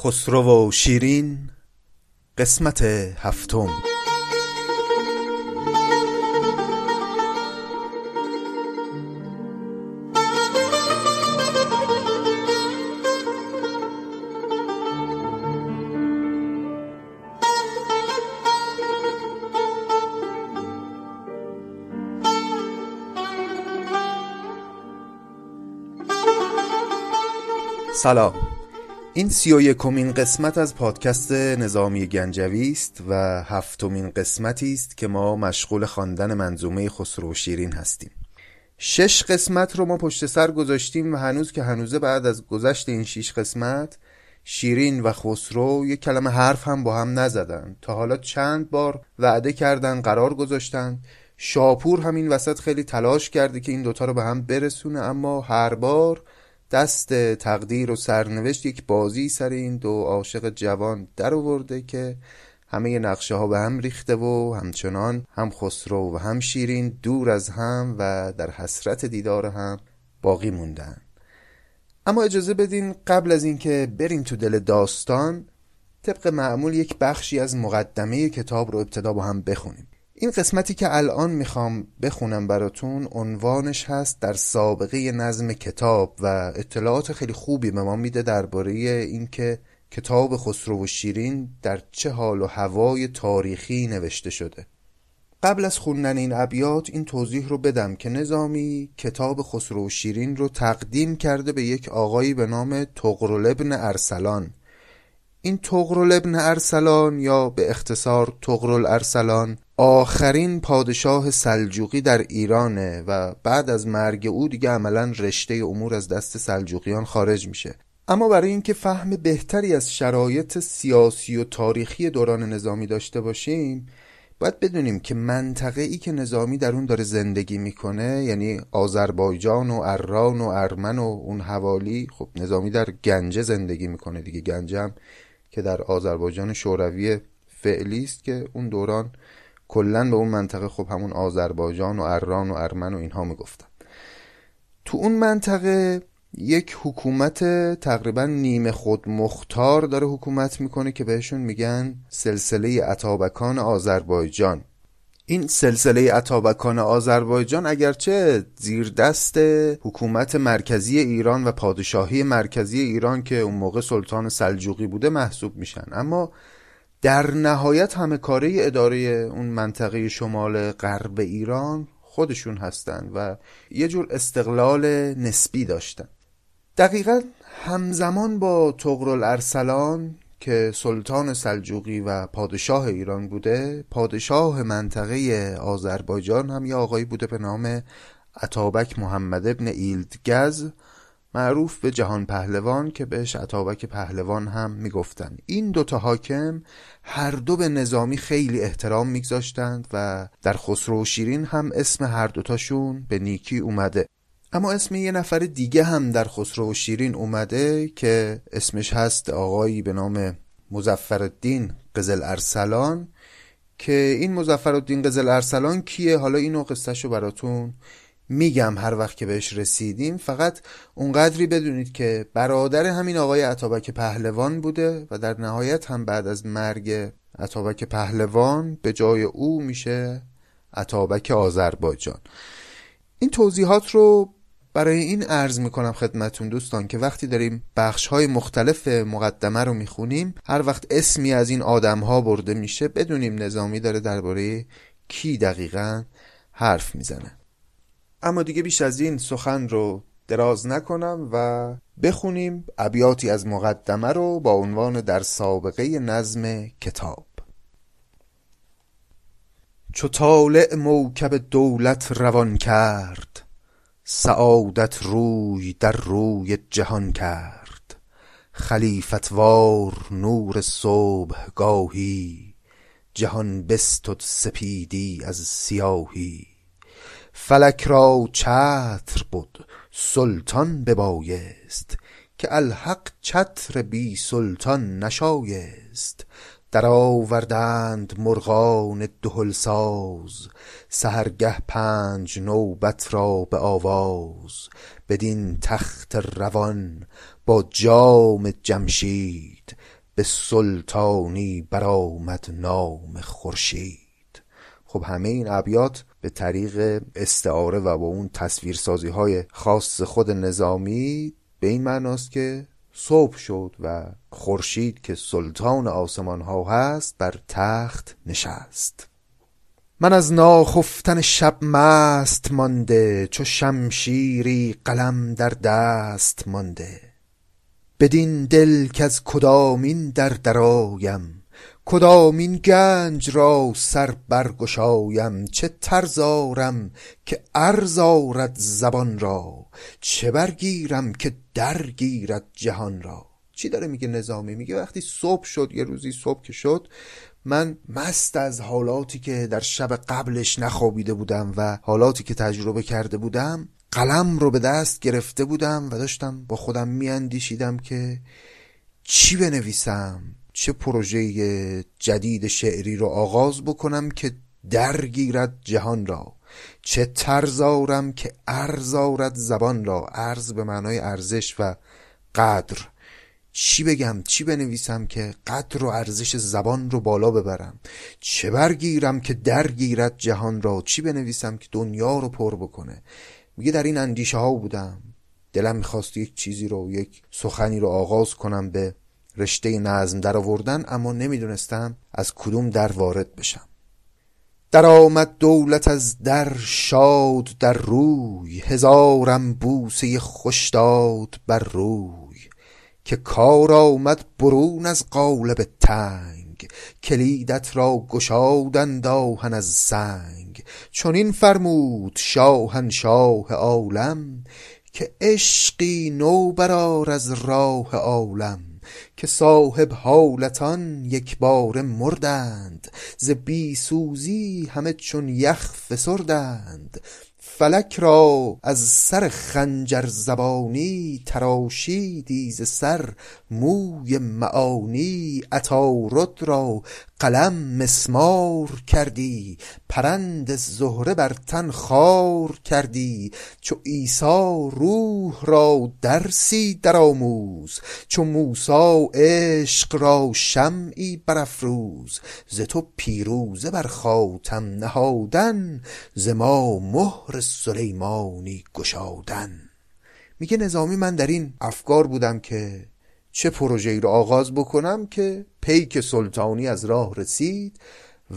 خسرو و شیرین قسمت هفتم. سلام. این سی و یکمین قسمت از پادکست نظامی گنجوی است و هفتمین قسمتی است که ما مشغول خواندن منظومه خسرو شیرین هستیم. شش قسمت رو ما پشت سر گذاشتیم و هنوز که هنوزه بعد از گذشت این شش قسمت شیرین و خسرو یک کلمه حرف هم با هم نزدن. تا حالا چند بار وعده کردن قرار گذاشتن. شاپور همین وسط خیلی تلاش کرده که این دوتا رو به هم برسونه اما هر بار دست تقدیر و سرنوشت یک بازی سر این دو عاشق جوان در آورده که همه نقشه ها به هم ریخته و همچنان هم خسرو و هم شیرین دور از هم و در حسرت دیدار هم باقی موندن. اما اجازه بدین قبل از اینکه بریم تو دل داستان طبق معمول یک بخشی از مقدمه کتاب رو ابتدا با هم بخونیم. این قسمتی که الان می‌خوام بخونم براتون عنوانش هست در سابقه نظم کتاب و اطلاعات خیلی خوبی به ما میده درباره اینکه کتاب خسرو و شیرین در چه حال و هوای تاریخی نوشته شده. قبل از خوندن این ابیات این توضیح رو بدم که نظامی کتاب خسرو و شیرین رو تقدیم کرده به یک آقایی به نام تغرل ابن ارسلان. این تغرل ابن ارسلان یا به اختصار تغرل ارسلان آخرین پادشاه سلجوقی در ایرانه و بعد از مرگ او دیگه عملا رشته امور از دست سلجوقیان خارج میشه. اما برای اینکه فهم بهتری از شرایط سیاسی و تاریخی دوران نظامی داشته باشیم باید بدونیم که منطقه ای که نظامی در اون داره زندگی می‌کنه یعنی آذربایجان و اران و ارمن و اون حوالی خب نظامی در گنجه زندگی می‌کنه دیگه. گنجه هم که در آذربایجان شوروی فعلی است که اون دوران کلا به اون منطقه خب همون آذربایجان و اران و ارمن و اینها می‌گفتن. تو اون منطقه یک حکومت تقریبا نیمه خود مختار داره حکومت می‌کنه که بهشون میگن سلسله اتابکان آذربایجان. این سلسله اتابکان آذربایجان اگرچه زیر دست حکومت مرکزی ایران و پادشاهی مرکزی ایران که اون موقع سلطان سلجوقی بوده محسوب میشن اما در نهایت همه کاره اداره اون منطقه شمال غرب ایران خودشون هستن و یه جور استقلال نسبی داشتن. دقیقا همزمان با تغرل ارسلان که سلطان سلجوقی و پادشاه ایران بوده پادشاه منطقه آذربایجان هم یه آقایی بوده به نام عطابک محمد ابن ایلدگز معروف به جهان پهلوان که بهش عطابک پهلوان هم می‌گفتن. این دوتا حاکم هر دو به نظامی خیلی احترام میگذاشتند و در خسرو و شیرین هم اسم هر دوتاشون به نیکی اومده. اما اسم یه نفر دیگه هم در خسرو و شیرین اومده که اسمش هست آقایی به نام مزفرالدین قزل ارسلان که این مزفرالدین قزل ارسلان کیه؟ حالا اینو قصهشو براتون میگم هر وقت که بهش رسیدیم فقط اونقدری بدونید که برادر همین آقای عطابک پهلوان بوده و در نهایت هم بعد از مرگ عطابک پهلوان به جای او میشه عطابک آذربایجان. این توضیحات رو برای این عرض می‌کنم خدمتون دوستان که وقتی داریم بخش های مختلف مقدمه رو می‌خونیم هر وقت اسمی از این آدم ها برده میشه بدونیم نظامی داره درباره کی دقیقا حرف می‌زنه. اما دیگه بیش از این سخن رو دراز نکنم و بخونیم ابیاتی از مقدمه رو با عنوان در سابقه نظم کتاب. چو طالع موکب دولت روان کرد سعادت روی در روی جهان کرد. خلیفتوار نور صبح گاهی جهان بستد سپیدی از سیاهی. فلک را چتر بود سلطان ببایست که الحق چتر بی سلطان نشایست. در آوردند مرغان دهلساز سحرگه پنج نوبت را به آواز. بدین تخت روان با جام جمشید به سلطانی برآمد نام خورشید. خب همه این ابیات به طریق استعاره و با اون تصویرسازی های خاص خود نظامی به این معناست که صبح شد و خورشید که سلطان آسمان ها هست بر تخت نشست. من از ناخفتن شب مست مانده چو شمشیری قلم در دست مانده. بدین دل که از کدامین در درایم کدامین گنج را سر برگشایم؟ چه ترزارم که ارزارد زبان را؟ چه برگیرم که درگیرد جهان را؟ چی داره میگه نظامی؟ میگه وقتی صبح شد یه روزی صبح که شد من مست از حالاتی که در شب قبلش نخوابیده بودم و حالاتی که تجربه کرده بودم قلم رو به دست گرفته بودم و داشتم با خودم میاندیشیدم که چی بنویسم؟ چه پروژه جدید شعری رو آغاز بکنم که درگیرد جهان را. چه ترزارم که ارزارد زبان را. ارز به معنای ارزش و قدر. چی بگم؟ چی بنویسم که قدر و ارزش زبان رو بالا ببرم؟ چه برگیرم که درگیرد جهان را؟ چی بنویسم که دنیا رو پر بکنه؟ میگه در این اندیشه ها بودم. دلم می‌خواست یک چیزی رو یک سخنی رو آغاز کنم به رشته نظم در آوردن اما نمی‌دونستم از کدوم در وارد بشم. در آمد دولت از در شاد در روی هزارم بوسه خوش داد بر روی. که کار آمد برون از قالب تنگ کلیدت را گشادند آهن از سنگ. چنین فرمود شاهنشاه عالم که عشقی نو برار از راه عالم. که صاحب حالتان یک بار مردند ز بی سوزی همه چون یخ فسردند. فلک را از سر خنجر زبانی تراشیدی ز سر موی معانی عطارد را قلم مسمار کردی پرند زهره بر تن خار کردی. چو عیسی روح را درسی درآموز چو موسی عشق را شمعی برافروز. ز تو پیروزه بر خاتم نهادن ز ما مهر سلیمانی گشادن. میگه نظامی من در این افکار بودم که چه پروژه‌ای رو آغاز بکنم که پیک سلطانی از راه رسید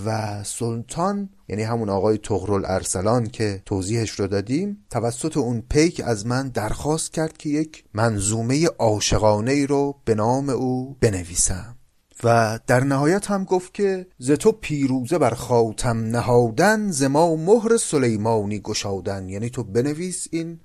و سلطان یعنی همون آقای تغرل ارسلان که توضیحش رو دادیم توسط اون پیک از من درخواست کرد که یک منظومه عاشقانه ای رو به نام او بنویسم. و در نهایت هم گفت که ز تو پیروزه بر خاتم نهادن ز ما مهر سلیمانی گشادن. یعنی تو بنویس این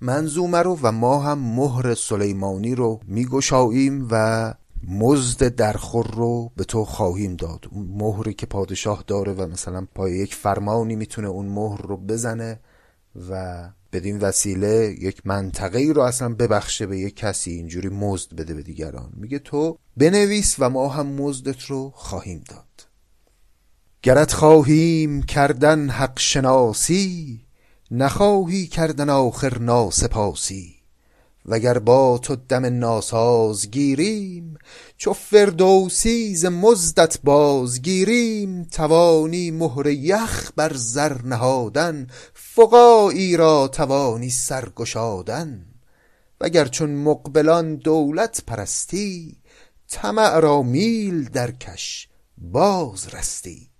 منظومه رو و ما هم مهر سلیمانی رو میگشاییم و مزد درخور رو به تو خواهیم داد. اون مهری که پادشاه داره و مثلا پای یک فرمانی می‌تونه اون مهر رو بزنه و بدین وسیله یک منطقه ای رو اصلا ببخشه به یک کسی اینجوری مزد بده به دیگران. میگه تو بنویس و ما هم مزدت رو خواهیم داد. گرت خواهیم کردن حق شناسی نخواهی کردن آخر ناسپاسی. وگر با تو دم ناساز گیریم چو فردوسی ز مزدت بازگیریم توانی مهر یخ بر زر نهادن فقاعی را توانی سر گشادن وگر چون مقبلان دولت پرستی طمع را میل درکش باز رستی.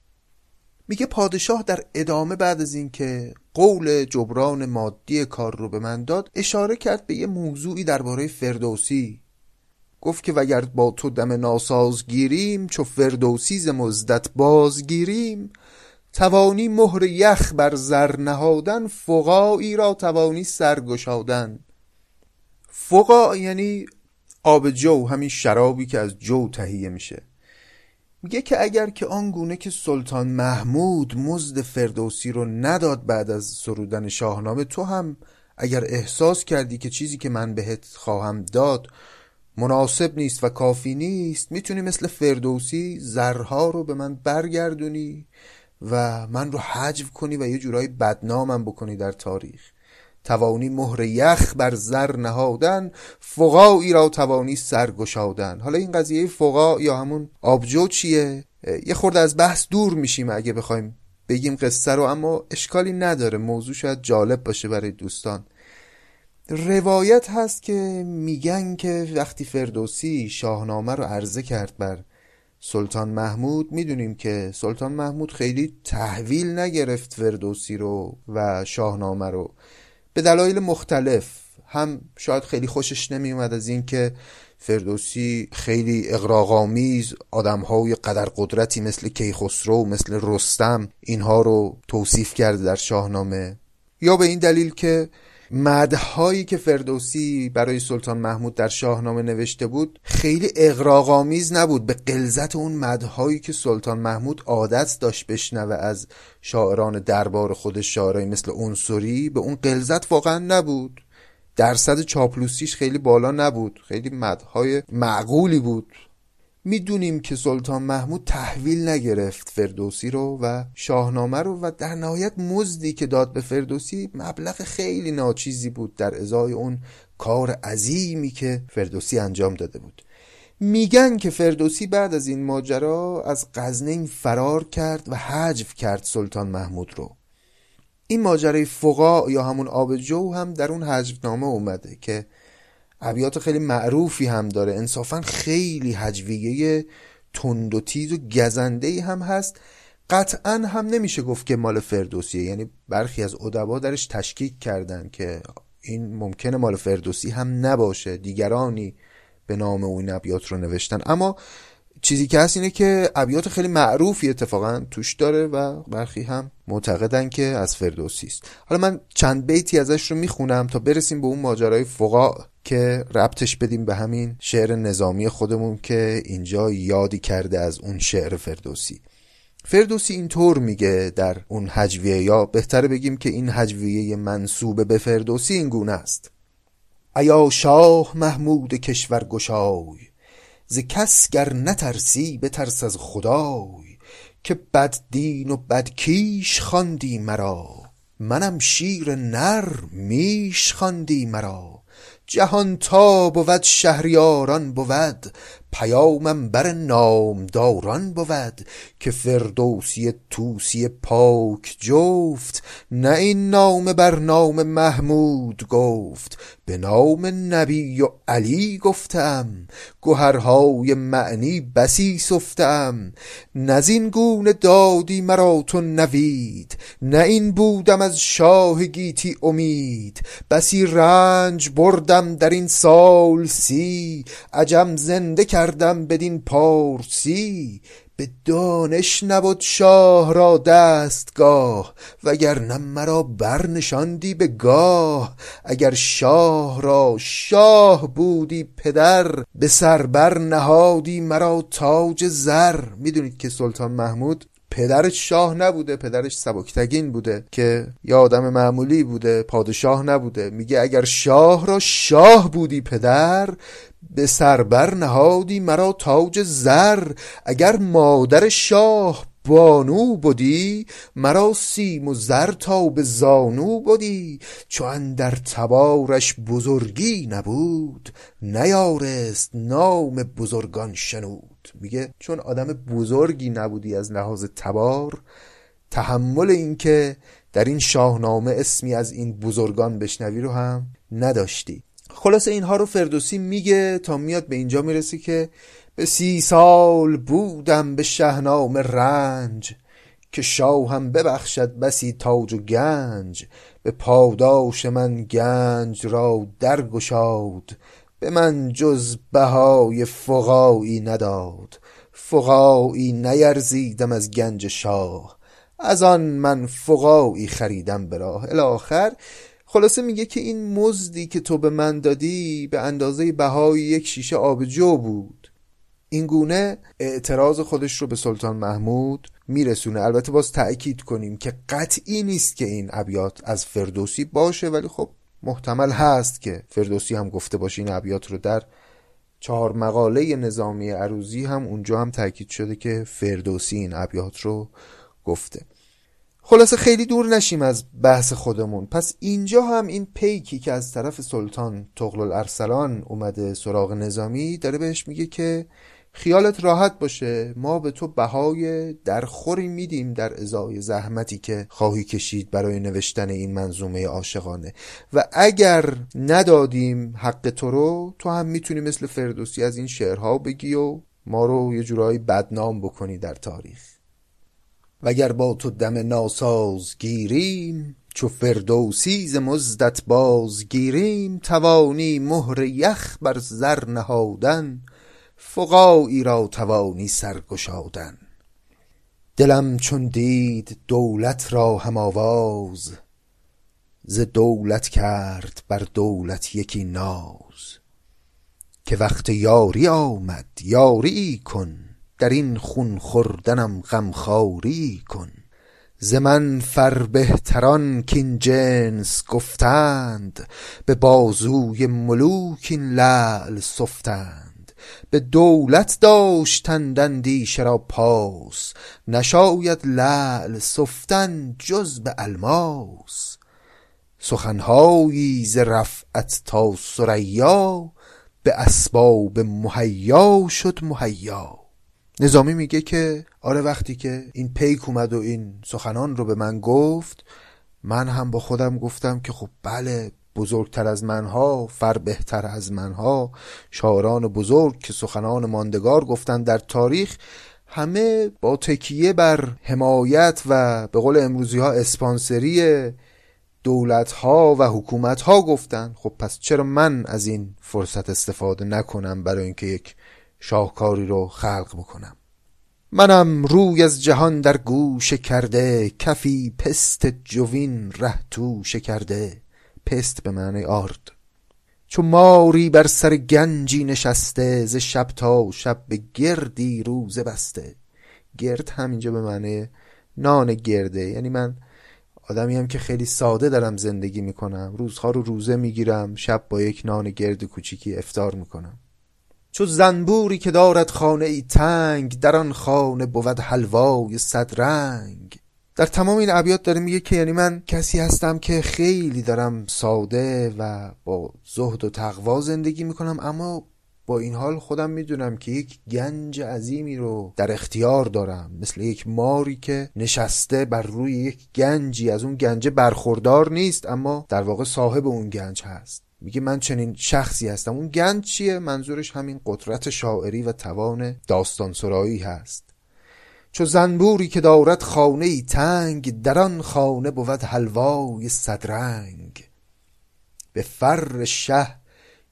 میگه پادشاه در ادامه بعد از اینکه قول جبران مادی کار رو به من داد اشاره کرد به یه موضوعی درباره فردوسی. گفت که وگر با تو دم ناساز گیریم چو فردوسی ز مزدت بازگیریم توانی مهر یخ بر زر نهادن فقایی را توانی سرگشادن فقا یعنی آب جو همین شرابی که از جو تهیه میشه. میگه که اگر که آنگونه که سلطان محمود مزد فردوسی رو نداد بعد از سرودن شاهنامه تو هم اگر احساس کردی که چیزی که من بهت خواهم داد مناسب نیست و کافی نیست می‌تونی مثل فردوسی زرها رو به من برگردونی و من رو حجو کنی و یه جورایی بدنامم بکنی در تاریخ. توانی مهر یخ بر زر نهادن فقایی را توانی سرگشادن حالا این قضیه فقا یا همون آبجو چیه؟ یه خورده از بحث دور میشیم اگه بخوایم بگیم قصه رو اما اشکالی نداره. موضوع شاید جالب باشه برای دوستان. روایت هست که میگن که وقتی فردوسی شاهنامه رو عرضه کرد بر سلطان محمود می‌دونیم که سلطان محمود خیلی تحویل نگرفت فردوسی رو و شاهنامه رو. به دلایل مختلف. هم شاید خیلی خوشش نمیومد از اینکه فردوسی خیلی اقراغامیز آدمهای قدر قدرتی مثل کیخسرو مثل رستم اینها رو توصیف کرده در شاهنامه. یا به این دلیل که مدهایی که فردوسی برای سلطان محمود در شاهنامه نوشته بود خیلی اقراغامیز نبود. به قلزت اون مدهایی که سلطان محمود عادت داشت بشنوه از شاعران دربار خودش شاعرایی مثل اونسوری به اون قلزت واقعا نبود. درصد چاپلوسیش خیلی بالا نبود. خیلی مدهای معقولی بود. می‌دونیم که سلطان محمود تحویل نگرفت فردوسی رو و شاهنامه رو و در نهایت مزدی که داد به فردوسی مبلغ خیلی ناچیزی بود در ازای اون کار عظیمی که فردوسی انجام داده بود. میگن که فردوسی بعد از این ماجرا از غزنین فرار کرد و حجف کرد سلطان محمود رو. این ماجرای فقا یا همون آب جو هم در اون حجفنامه اومده که ابیات خیلی معروفی هم داره. انصافا خیلی هجویه تند و تیز و گزنده هم هست. قطعا هم نمیشه گفت که مال فردوسیه. یعنی برخی از ادبا درش تشکیک کردن که این ممکنه مال فردوسی هم نباشه. دیگرانی به نام او این ابیات رو نوشتن. اما چیزی که هست اینه که ابیات خیلی معروفی اتفاقا توش داره و برخی هم معتقدن که از فردوسی است. حالا من چند بیتی ازش رو می‌خونم تا برسیم به اون ماجرای فقا که ربطش بدیم به همین شعر نظامی خودمون که اینجا یادی کرده از اون شعر فردوسی. فردوسی اینطور میگه در اون هجویه یا بهتره بگیم که این هجویه منصوب به فردوسی این گونه است. ایا شاه محمود کشور گشای ز کس گر نترسی بترس از خدای که بد دین و بد کیش خواندی مرا. منم شیر نر میش خواندی مرا. جهان تا بود شهریاران بود. پیامم بر نامداران بود که فردوسی توسی پاک جفت نه این نام بر نام محمود گفت. به نام نبی و علی گفتم گهرهای معنی بسی سفتم. نزین گونه دادی مرا تو نوید نه این بودم از شاه گیتی امید. بسی رنج بردم در این سال سی عجم زنده کردم بدین پارسی به دانش نبود شاه را دستگاه وگرنه مرا برنشاندی به گاه. اگر شاه را شاه بودی پدر به سر بر نهادی مرا تاج زر. می‌دونید که سلطان محمود پدرش شاه نبوده پدرش سبکتگین بوده که یه آدم معمولی بوده پادشاه نبوده. میگه اگر شاه را شاه بودی پدر به سربر نهادی مرا تاج زر. اگر مادر شاه بانو بودی مرا سیم و زر تا به زانو بودی چو در تبارش بزرگی نبود نیارست نام بزرگان شنود. میگه چون آدم بزرگی نبودی از لحاظ تبار تحمل اینکه در این شاهنامه اسمی از این بزرگان بشنوی رو هم نداشتی. خلاصه اینها رو فردوسی میگه تا میاد به اینجا می‌رسی که به سی سال بودم به شهنام رنج که شاهم ببخشد بسی تاج و گنج به پاداش من گنج را درگشاد به من جز بهای فقایی نداد فقایی نیرزیدم از گنج شاه از آن من فقایی خریدم به راه. الاخر خلاصه میگه که این مزدی که تو به من دادی به اندازه بهای یک شیشه آبجو بود. این گونه اعتراض خودش رو به سلطان محمود میرسونه. البته باز تأکید کنیم که قطعی نیست که این ابیات از فردوسی باشه ولی خب محتمل هست که فردوسی هم گفته باشه این ابیات رو در چهار مقاله نظامی عروزی هم اونجا هم تاکید شده که فردوسی این ابیات رو گفته. خلاصه خیلی دور نشیم از بحث خودمون. پس اینجا هم این پیکی که از طرف سلطان تغل الارسلان اومده سراغ نظامی داره بهش میگه که خیالت راحت باشه. ما به تو بهای درخوری میدیم در ازای زحمتی که خواهی کشید برای نوشتن این منظومه عاشقانه. و اگر ندادیم حق تو رو تو هم می‌تونی مثل فردوسی از این شعرها بگی و ما رو یه جورایی بدنام بکنی در تاریخ. وگر با تو دم ناساز گیریم چو فردوسی ز مزدت باز گیریم توانی مهر یخ بر زر نهادن. فقایی را توانی سرگشادن. دلم چون دید دولت را هم آواز ز دولت کرد بر دولت یکی ناز. که وقت یاری آمد یاری کن در این خون خوردنم غمخواری کن. ز من فربهتران کاین جنس گفتند به بازوی ملوک این لعل سفتند. به دولت داشتند اندیشه را پاس. نشاید لعل سفتن جز به الماس. سخنهایی ز رفعت تا ثریا به اسباب مهیا شد مهیا. نظامی میگه که آره وقتی که این پیک اومد و این سخنان رو به من گفت من هم با خودم گفتم که خب بله بزرگتر از منها فر بهتر از منها. شاعران بزرگ که سخنان ماندگار گفتن در تاریخ همه با تکیه بر حمایت و به قول امروزی ها اسپانسری دولت ها و حکومت ها گفتن خب پس چرا من از این فرصت استفاده نکنم برای اینکه یک شاهکاری رو خلق بکنم؟ منم روی از جهان در گوش کرده کفی پست جوین ره توشه کرده. پست به معنی آرد. چو ماری بر سر گنجی نشسته ز شب تا شب به گردی روزه بسته. گرد هم اینجا به معنی نان گرده. یعنی من آدمی هم که خیلی ساده دارم زندگی می‌کنم روزها رو روزه می‌گیرم شب با یک نان گرد کوچیکی افتار می‌کنم. چو زنبوری که دارد خانه ای تنگ در آن خانه بود حلوای صد رنگ. در تمام این ابیات داره میگه که یعنی من کسی هستم که خیلی دارم ساده و با زهد و تقوا زندگی می‌کنم اما با این حال خودم می‌دونم که یک گنج عظیمی رو در اختیار دارم. مثل یک ماری که نشسته بر روی یک گنجی از اون گنج برخوردار نیست اما در واقع صاحب اون گنج هست. میگه من چنین شخصی هستم. اون گنج چیه؟ منظورش همین قدرت شاعری و توان داستان سرایی هست. چو زنبوری که دارد خانه ای تنگ در آن خانه بود حلوای صدرنگ. به فر شه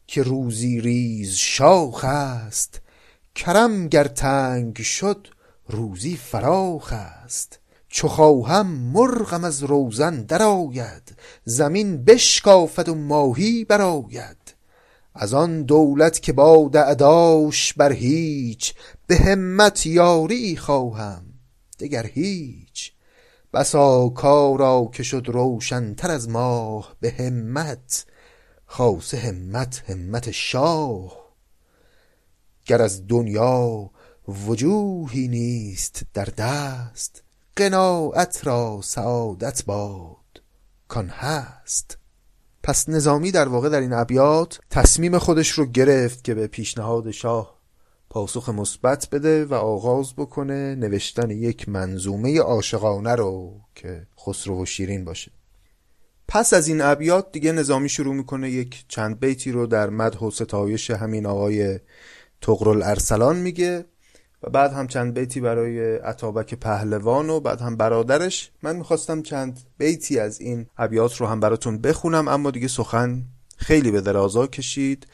که روزی ریز شاخ است کرم گر تنگ شد روزی فراخ است. چو خواهم مرغم از روزن درآید زمین بشکافد و ماهی برآید. از آن دولت که با اعداش بر هیچ به همت یاری خواهم. دگر هیچ. بسا کارا که شد روشنتر از ماه به همت. خاصه همت همت شاه. گر از دنیا وجوهی نیست در دست قناعت را سعادت باد کان هست. پس نظامی در واقع در این ابیات تصمیم خودش رو گرفت که به پیشنهاد شاه پاسخ مثبت بده و آغاز بکنه نوشتن یک منظومه عاشقانه رو که خسرو و شیرین باشه. پس از این ابیات دیگه نظامی شروع می‌کنه یک چند بیتی رو در مدح و ستایش همین آقای تغرل ارسلان میگه و بعد هم چند بیتی برای عطابک پهلوان و بعد هم برادرش. من می‌خواستم چند بیتی از این ابیات رو هم براتون بخونم اما دیگه سخن خیلی به درازا کشید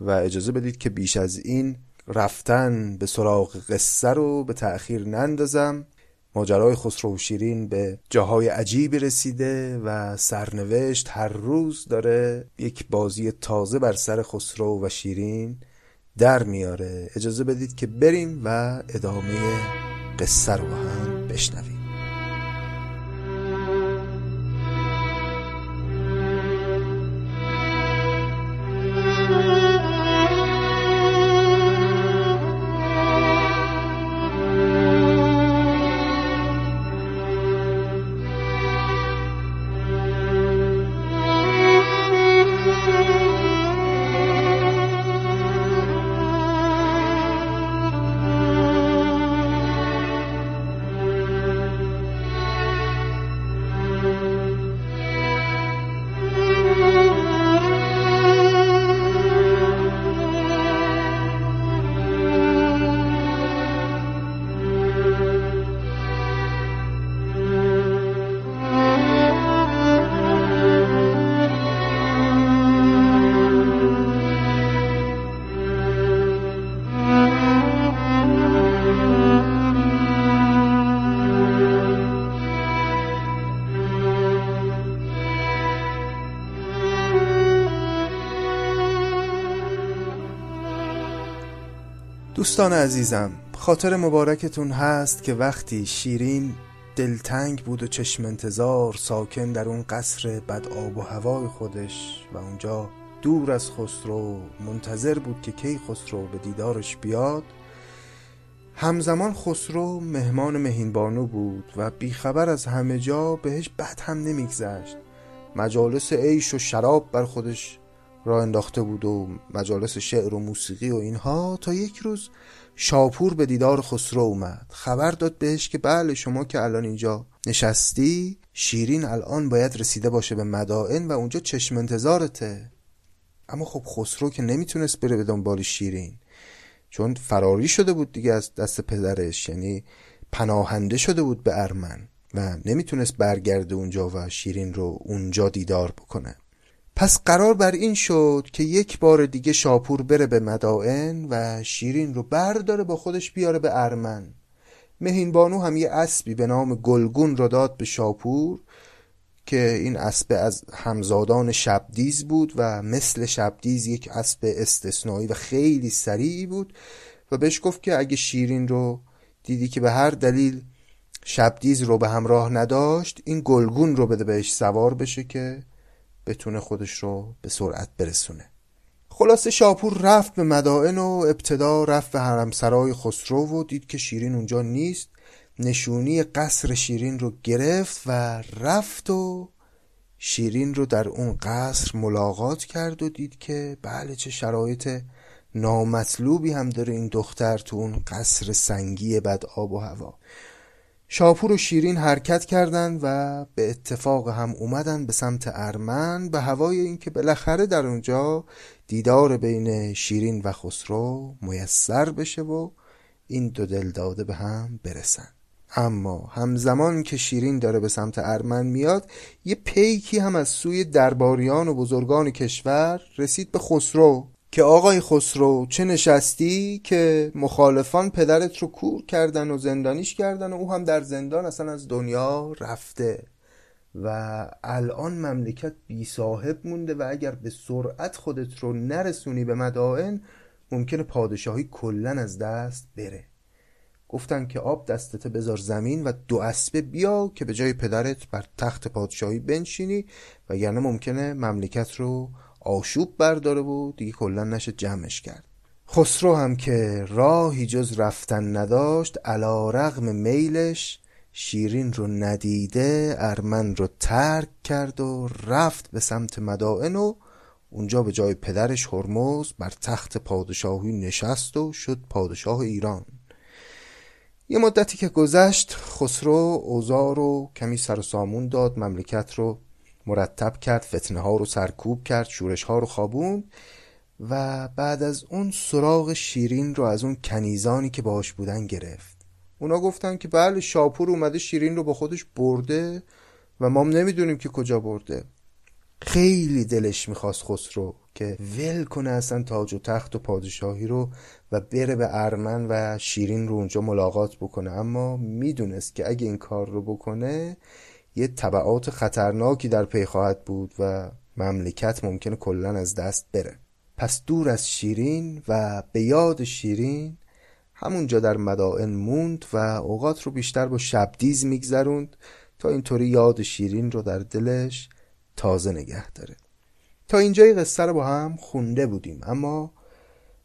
و اجازه بدید که بیش از این رفتن به سراغ قصه رو به تأخیر نندازم. ماجرای خسرو و شیرین به جاهای عجیبی رسیده و سرنوشت هر روز داره یک بازی تازه بر سر خسرو و شیرین در میاره. اجازه بدید که بریم و ادامه قصه رو هم بشنویم. دوستان عزیزم خاطر مبارکتون هست که وقتی شیرین دلتنگ بود و چشم انتظار ساکن در اون قصر بد آب و هوای خودش و اونجا دور از خسرو منتظر بود که کی خسرو به دیدارش بیاد همزمان خسرو مهمان مهینبانو بود و بیخبر از همه جا بهش بد هم نمیگذشت. مجالس عیش و شراب بر خودش را انداخته بود و مجالس شعر و موسیقی و اینها تا یک روز شاپور به دیدار خسرو اومد. خبر داد بهش که بله شما که الان اینجا نشستی شیرین الان باید رسیده باشه به مدائن و اونجا چشم انتظارته. اما خب خسرو که نمی‌تونست بره به دنبال شیرین چون فراری شده بود دیگه از دست پدرش یعنی پناهنده شده بود به ارمن و نمی‌تونست برگرده اونجا و شیرین رو اونجا دیدار بکنه. پس قرار بر این شد که یک بار دیگه شاپور بره به مدائن و شیرین رو برداره با خودش بیاره به ارمن. مهین بانو هم یه اسبی به نام گلگون رو داد به شاپور که این اسب از همزادان شبدیز بود و مثل شبدیز یک اسب استثنایی و خیلی سریعی بود و بهش گفت که اگه شیرین رو دیدی که به هر دلیل شبدیز رو به همراه نداشت این گلگون رو بده بهش سوار بشه که بتونه خودش رو به سرعت برسونه. خلاصه شاپور رفت به مدائن و ابتدا رفت به حرمسرای خسرو و دید که شیرین اونجا نیست. نشونی قصر شیرین رو گرفت و رفت و شیرین رو در اون قصر ملاقات کرد و دید که بله چه شرایط نامطلوبی هم داره این دختر تو اون قصر سنگی بد آب و هوا. شاپور و شیرین حرکت کردند و به اتفاق هم اومدن به سمت ارمن به هوای اینکه بالاخره در اونجا دیدار بین شیرین و خسرو میسر بشه و این دو دل داده به هم برسن. اما همزمان که شیرین داره به سمت ارمن میاد یه پیکی هم از سوی درباریان و بزرگان کشور رسید به خسرو. که آقای خسرو چه نشستی که مخالفان پدرت رو کور کردن و زندانیش کردن و او هم در زندان اصلا از دنیا رفته. و الان مملکت بی صاحب مونده و اگر به سرعت خودت رو نرسونی به مدائن ممکنه پادشاهی کلا از دست بره. گفتن که آب دستت بذار زمین و دو اسبه بیا که به جای پدرت بر تخت پادشاهی بنشینی و یعنی ممکنه مملکت رو آشوب برداره و دیگه کلا نشه جمعش کرد. خسرو هم که راهی جز رفتن نداشت علا رغم میلش شیرین رو ندیده ارمن رو ترک کرد و رفت به سمت مدائن و اونجا به جای پدرش هرمز بر تخت پادشاهی نشست و شد پادشاه ایران. یه مدتی که گذشت خسرو اوزار رو کمی سر و سامون داد مملکت رو مرتب کرد فتنه ها رو سرکوب کرد شورش ها رو خوابوند و بعد از اون سراغ شیرین رو از اون کنیزانی که باش بودن گرفت. اونا گفتن که بله شاپور اومده شیرین رو با خودش برده و ما نمی‌دونیم که کجا برده. خیلی دلش می‌خواست خسرو که ول کنه اصلا تاج و تخت و پادشاهی رو و بره به ارمن و شیرین رو اونجا ملاقات بکنه. اما می‌دونست که اگه این کار رو بکنه یه طبعات خطرناکی در پی خواهد بود و مملکت ممکنه کلا از دست بره. پس دور از شیرین و به یاد شیرین همونجا در مدائن موند و اوقات رو بیشتر با شبدیز میگذروند تا اینطوری یاد شیرین رو در دلش تازه نگه داره. تا اینجای قصه رو با هم خونده بودیم اما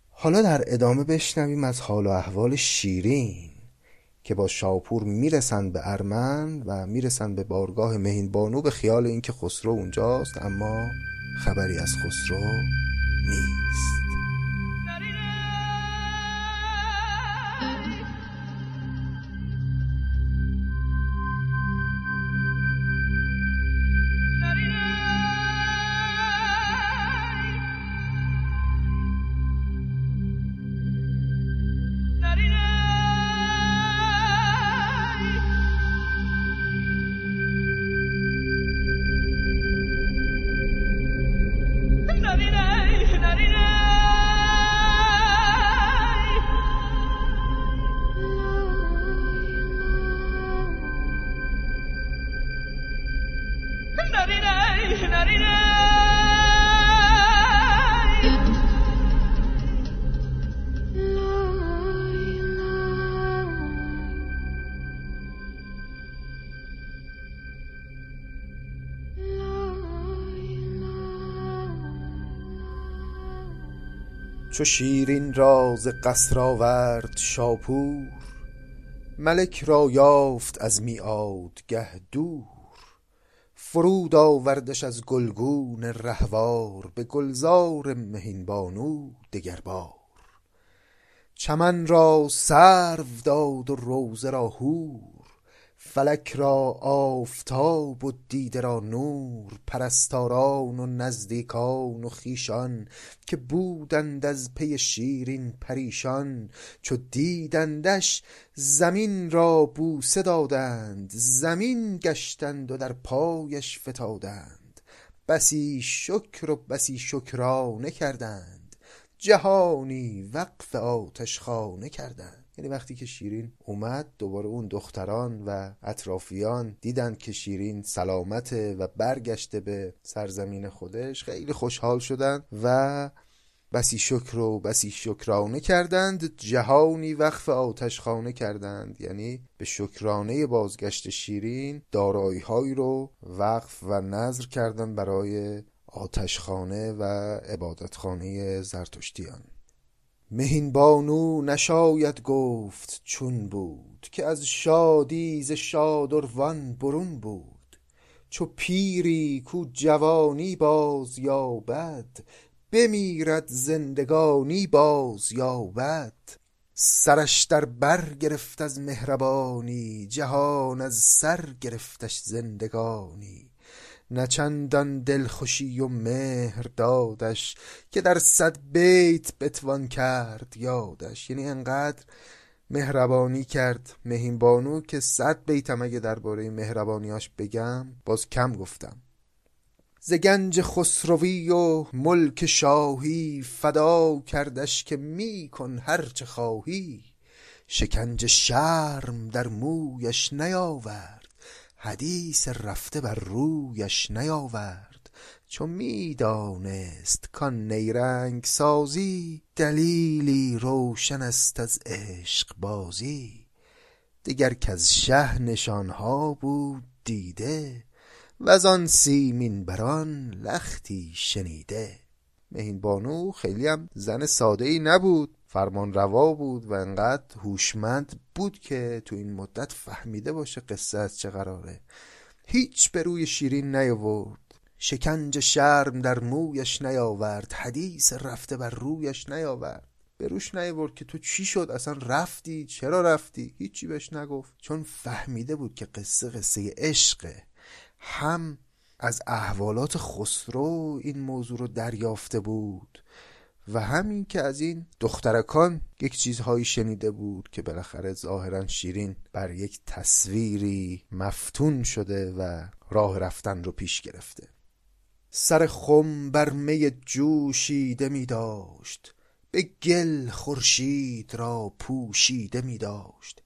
حالا در ادامه بشنویم از حال و احوال شیرین. که با شاپور می‌رسند به ارمن و می‌رسند به بارگاه مهین بانو به خیال اینکه خسرو اونجاست اما خبری از خسرو نیست. چو شیرین را ز قصر آورد شاپور ملک را یافت از میعادگه دور. فرود آوردش از گلگون رهوار به گلزار مهین بانو دگربار چمن را سرو داد و روضه را حور فلک را آفتاب و دیده را نور پرستاران و نزدیکان و خویشان که بودند از پی شیرین پریشان چو دیدندش زمین را بوسه دادند زمین گشتند و در پایش فتادند. بسی شکر و بسی شکرانه کردند جهانی وقف آتشخانه کردند. یعنی وقتی که شیرین اومد دوباره اون دختران و اطرافیان دیدند که شیرین سلامته و برگشته به سرزمین خودش خیلی خوشحال شدند و بسی شکر و بسی شکرانه کردند. جهانی وقف آتشخانه کردند. یعنی به شکرانه بازگشت شیرین داراییهایی رو وقف و نظر کردند برای آتشخانه و عبادتخانه زرتشتیان. مهین بانو نشاید گفت چون بود که از شادی ز شادروان برون بود. چو پیری کو جوانی باز یابد بمیرد زندگانی باز یابد. سرش در بر گرفت از مهربانی جهان از سر گرفتش زندگانی. نه چندان دلخوشی و مهر دادش که در صد بیت بتوان کرد یادش. یعنی انقدر مهربانی کرد مهین بانو که صد بیتم اگه درباره مهربانیاش بگم باز کم گفتم. ز گنج خسروی و ملک شاهی فدا کردش که می کن هر چه خواهی. شکنج شرم در مویش نیاورد. حدیث رفته بر رویش نیاورد چو می‌دانست کان نیرنگ سازی دلیلی روشن است از عشق بازی. دگر کز شه نشانها بود دیده وزان سیمین بران لختی شنیده. مهین بانو خیلی هم زن ساده ای نبود. فرمان روا بود و انقدر هوشمند بود که تو این مدت فهمیده باشه قصه از چه قراره. هیچ به روی شیرین نیاورد. شکنج شرم در مویش نیاورد. حدیث رفته بر رویش نیاورد. به روش نیاورد که تو چی شد؟ اصلا رفتی؟ چرا رفتی؟ هیچی بهش نگفت. چون فهمیده بود که قصه قصه عشقه. هم از احوالات خسرو این موضوع رو دریافته بود. و همین که از این دخترکان یک چیزهایی شنیده بود که بالاخره ظاهرا شیرین بر یک تصویری مفتون شده و راه رفتن رو پیش گرفته. سر خم بر می جوشیده می داشت به گل خورشید را پوشیده می داشت.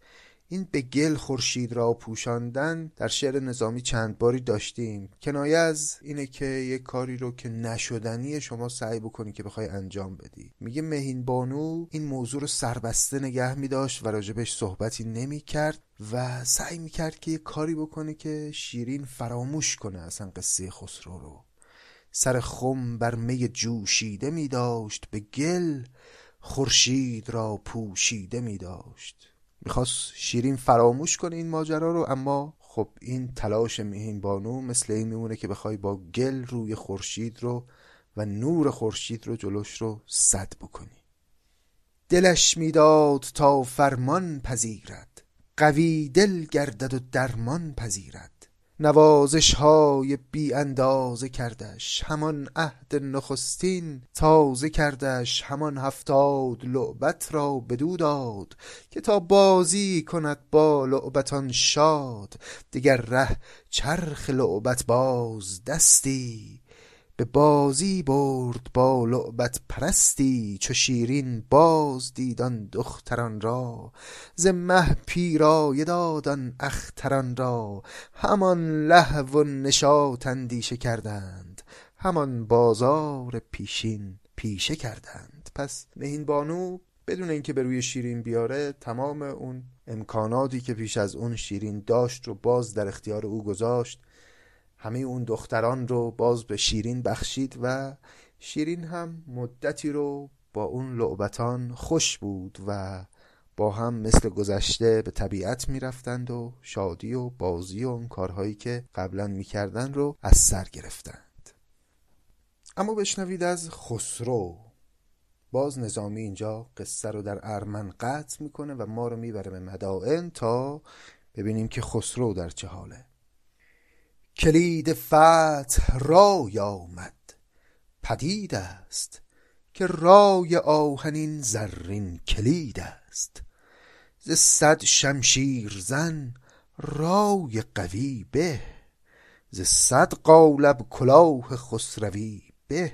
این به گل خورشید را پوشاندن در شعر نظامی چند باری داشتیم. کنایه از اینه که یک کاری رو که نشدنی شما سعی بکنی که بخوای انجام بدی. میگه مهین بانو این موضوع رو سربسته نگه میداشت و راجبش صحبتی نمی کرد و سعی می‌کرد که یه کاری بکنه که شیرین فراموش کنه اصلا قصه خسرو رو. سر خم بر می جوشیده می داشت به گل خورشید را پوشیده می داشت می‌خواست شیرین فراموش کنه این ماجرا رو اما خب این تلاش میهین بانو مثل این میمونه که بخوای با گل روی خورشید رو و نور خورشید رو جلوش رو صد بکنی. دلش می‌داد تا فرمان پذیرد قوی دل گردد و درمان پذیرد. نوازش های بی اندازه کردش. همان عهد نخستین تازه کردش. همان هفتاد لعبت را بدو داد که تا بازی کند با لعبتان شاد. دیگر ره چرخ لعبت باز دستی به بازی برد با لعبت پرستی چو شیرین باز دیدان دختران را. ز مه پیرایه داد اختران را. همان لهو و نشاط اندیشه کردند. همان بازار پیشین پیشه کردند. پس مهین بانو بدون اینکه به روی شیرین بیاره تمام اون امکاناتی که پیش از اون شیرین داشت رو باز در اختیار او گذاشت. همه اون دختران رو باز به شیرین بخشید و شیرین هم مدتی رو با اون لعبتان خوش بود و با هم مثل گذشته به طبیعت می‌رفتند و شادی و بازی و اون کارهایی که قبلا می‌کردن رو از سر گرفتند. اما بشنوید از خسرو. باز نظامی اینجا قصه رو در ارمن قطع می‌کنه و ما رو می‌بره به مدائن تا ببینیم که خسرو در چه حاله. کلید فتح رای آمد. پدید است که رای آهنین زرین کلید است. ز صد شمشیر زن رای قوی به ز صد قالب کلاه خسروی به.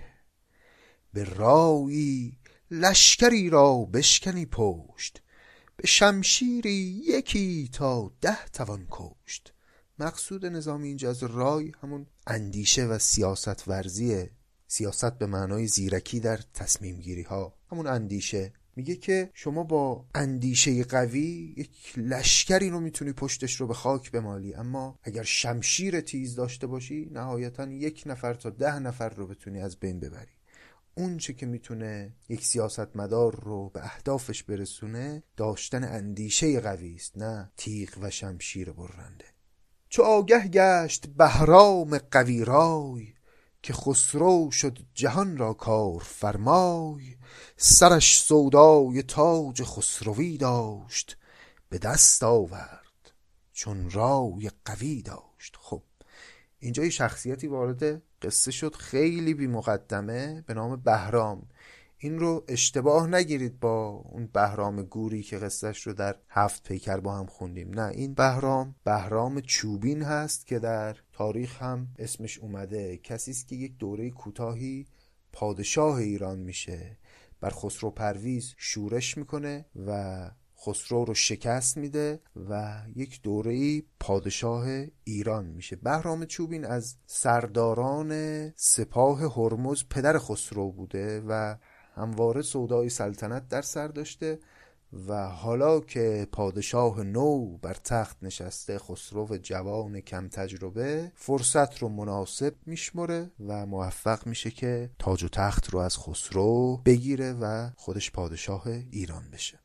به رایی لشکری را بشکنی پشت به شمشیری یکی تا ده توان کشت. مقصود نظامی اینجا از رای همون اندیشه و سیاست ورزیه سیاست به معنای زیرکی در تصمیم گیری ها همون اندیشه میگه که شما با اندیشه قوی یک لشکری رو می‌تونی پشتش رو به خاک بمالی. اما اگر شمشیر تیز داشته باشی نهایتا یک نفر تا ده نفر رو بتونی از بین ببری. اون چه که می‌تونه یک سیاست مدار رو به اهدافش برسونه داشتن اندیشه قوی است نه تیغ و شمشیر برنده. چو آگه گشت بهرام قوی رای که خسرو شد جهان را کار فرمای. سرش سودای تاج خسروی داشت به دست آورد چون رای قوی داشت. خب اینجا یه شخصیتی وارد قصه شد خیلی بی مقدمه به نام بهرام. این رو اشتباه نگیرید با اون بهرام گوری که قصهش رو در هفت پیکر با هم خوندیم. نه این بهرام بهرام چوبین هست که در تاریخ هم اسمش اومده. کسی است که یک دوره کوتاهی پادشاه ایران میشه. بر خسرو پرویز شورش می‌کنه و خسرو رو شکست میده و یک دوره پادشاه ایران میشه. بهرام چوبین از سرداران سپاه هرمز پدر خسرو بوده و همواره سودای سلطنت در سر داشته و حالا که پادشاه نو بر تخت نشسته خسرو جوان کم تجربه فرصت رو مناسب میشمره و موفق میشه که تاج و تخت رو از خسرو بگیره و خودش پادشاه ایران بشه.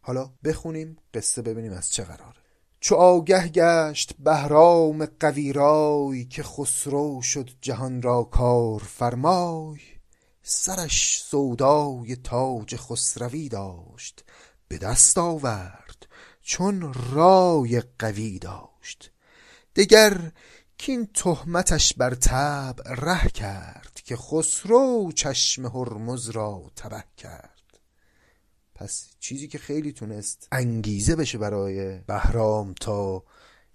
حالا بخونیم قصه ببینیم از چه قراره. چو آگه گشت بهرام قوی که خسرو شد جهان را کار فرمای سرش سودای تاج خسروی داشت به دست آورد چون رای قوی داشت. دگر کین تهمتش بر تب ره کرد که خسرو چشم هرمز را تبه کرد. پس چیزی که خیلی تونست انگیزه بشه برای بهرام تا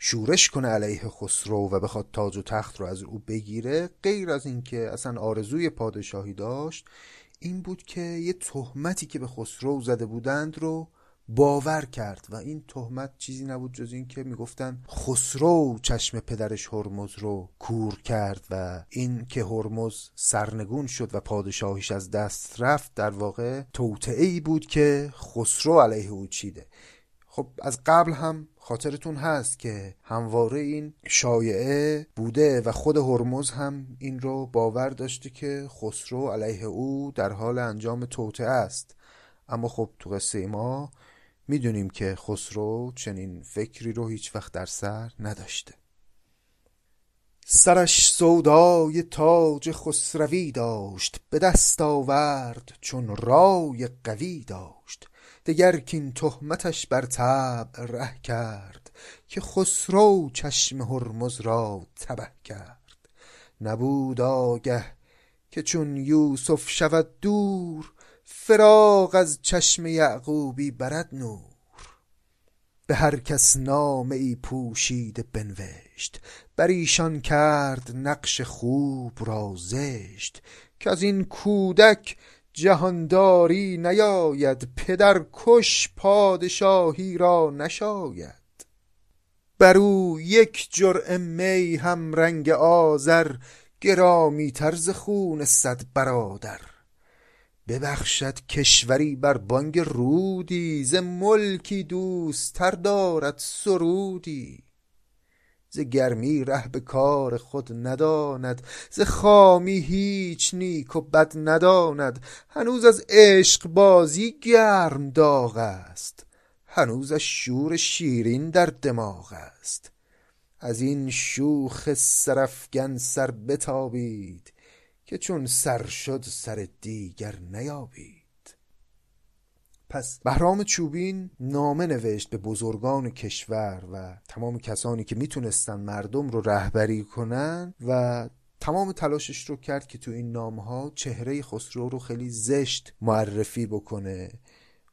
شورش کنه علیه خسرو و بخواد تاج و تخت رو از او بگیره غیر از اینکه اصلا آرزوی پادشاهی داشت این بود که یه تهمتی که به خسرو زده بودند رو باور کرد و این تهمت چیزی نبود جز این که می‌گفتن خسرو چشم پدرش هرمز رو کور کرد و این که هرمز سرنگون شد و پادشاهیش از دست رفت در واقع توطعه بود که خسرو علیه او چیده. خب از قبل هم خاطرتون هست که همواره این شایعه بوده و خود هرمز هم این رو باور داشته که خسرو علیه او در حال انجام توطعه است. اما خب تو قصه ما می‌دونیم که خسرو چنین فکری رو هیچ وقت در سر نداشته. سرش سودای تاج خسروی داشت به دست آورد چون رای قوی داشت. دگر کین تهمتش بر طبع ره کرد که خسرو چشم هرمز را تبه کرد. نبود آگه که چون یوسف شود دور فراق از چشم یعقوبی برد نور. به هر کس نامه ای پوشیده بنوشت بر ایشان کرد نقش خوب را زشت که از این کودک جهانداری نیاید پدر کش پادشاهی را نشاید. بر او یک جرعه می هم رنگ آذر گرامی تر ز خون صد برادر. ببخشد کشوری بر بانگ رودی ز ملکی دوستر دارد سرودی. ز گرمی ره به کار خود نداند ز خامی هیچ نیک و بد نداند. هنوز از عشق بازی گرم داغ است هنوز از شور شیرین در دماغ است. از این شوخ سرفگن سر بتابید که چون سر شد سر دیگر نیابید. پس بهرام چوبین نامه نوشت به بزرگان کشور و تمام کسانی که می‌تونستن مردم رو رهبری کنن و تمام تلاشش رو کرد که تو این نامه ها چهره خسرو رو خیلی زشت معرفی بکنه.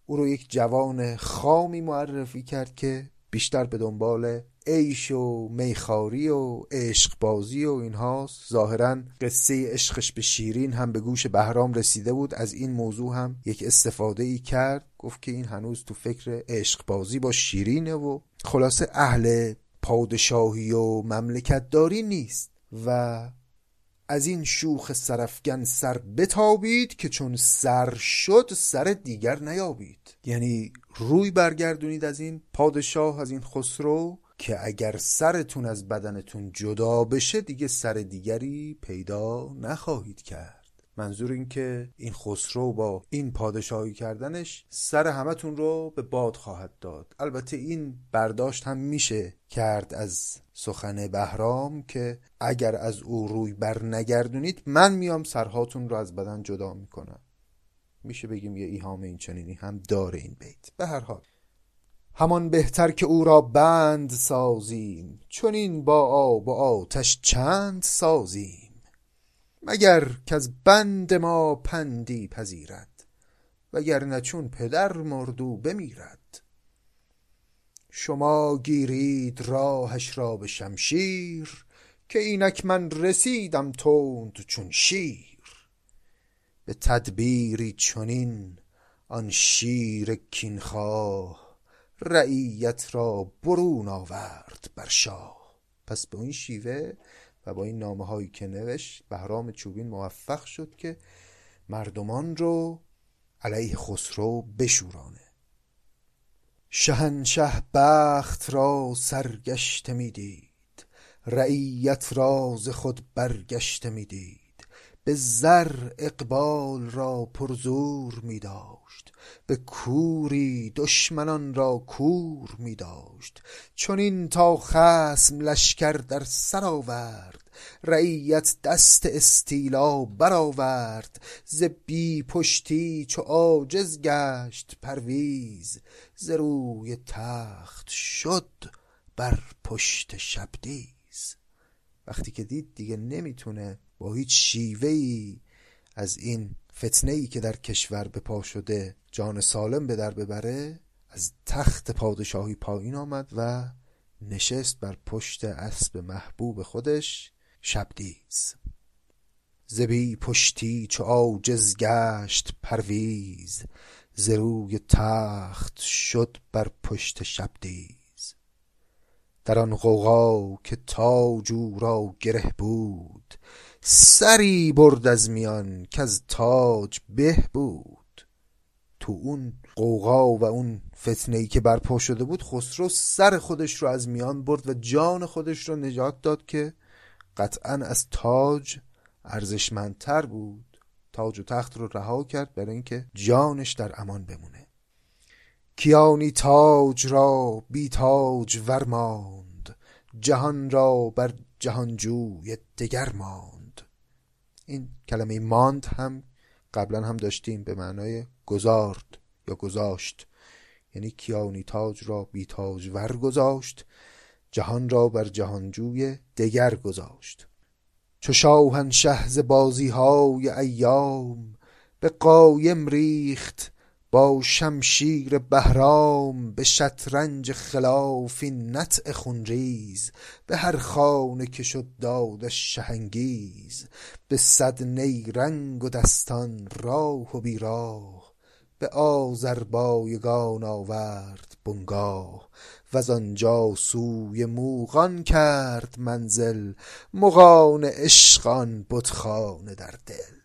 او رو یک جوان خامی معرفی کرد که بیشتر به دنبال عیش و میخاری و عشق بازی و اینها ظاهرا قصه عشقش به شیرین هم به گوش بهرام رسیده بود. از این موضوع هم یک استفاده ای کرد. گفت که این هنوز تو فکر عشق بازی با شیرینه و خلاصه اهل پادشاهی و مملکت داری نیست و از این شوخ سرفگن سر بتابید که چون سر شد سر دیگر نیابید. یعنی روی برگردونید از این پادشاه از این خسرو که اگر سرتون از بدنتون جدا بشه دیگه سر دیگری پیدا نخواهید کرد. منظور این که این خسرو با این پادشاهی کردنش سر همتون رو به باد خواهد داد. البته این برداشت هم میشه کرد از سخن بهرام که اگر از او روی بر نگردونید من میام سرهاتون رو از بدن جدا می‌کنم. میشه بگیم یه ایهام این چنینی هم داره این بیت. به هر حال. همان بهتر که او را بند سازیم چون این با آب و آتش چند سازیم. مگر که از بند ما پندی پذیرد وگر چون پدر مردو بمیرد. شما گیرید راهش را به شمشیر که اینک من رسیدم تند چون شیر. به تدبیری چنین آن شیر کینخواه رعیت را برون آورد بر شاه. پس به این شیوه و با این نامه هایی که نوشت بهرام چوبین موفق شد که مردمان رو علیه خسرو بشورانه. شهنشه بخت را سرگشته می‌دید رعیت را ز خود برگشته می‌دید. به زر اقبال را پرزور می داشت. به کوری دشمنان را کور می داشت. چنین تا خصم لشکر در سر آورد. رعیت دست استیلا برآورد ز بی پشتی چو عاجز گشت پرویز. ز روی تخت شد بر پشت شبدیز. وقتی که دید دیگه نمی‌تونه با هیچ شیوهی از این فتنه ای که در کشور به پا شده جان سالم به در ببره از تخت پادشاهی پایین آمد و نشست بر پشت اسب محبوب خودش شبدیز. زبی پشتی چو عاجز گشت پرویز ز روی تخت شد بر پشت شبدیز. در آن غوغا که تاج او را گره بود سری برد از میان که از تاج به بود. تو اون قوقا و اون فتنه ای که برپا شده بود خسرو سر خودش رو از میان برد و جان خودش رو نجات داد که قطعا از تاج ارزشمندتر بود. تاج و تخت رو رها کرد برای اینکه جانش در امان بمونه. کیانی تاج را بی تاج ورماند جهان را بر جهانجوی دگر ماند. این کلمه ماند هم قبلا هم داشتیم به معنای گذارد یا گذاشت. یعنی کیانی تاج را بی تاج ور گذاشت جهان را بر جهانجوی دگر گذاشت. چو شاهنشه ز بازی های ایام به قایم ریخت با شمشیر بهرام به شطرنج خلاف این نطع خونریز به هر خانه که شد دادش شهنگیز به صد نیرنگ و دستان راه و بیراه به آذربایگان آورد بنگاه وز آنجا سوی موغان کرد منزل مغان عشق آن بتخانه در دل.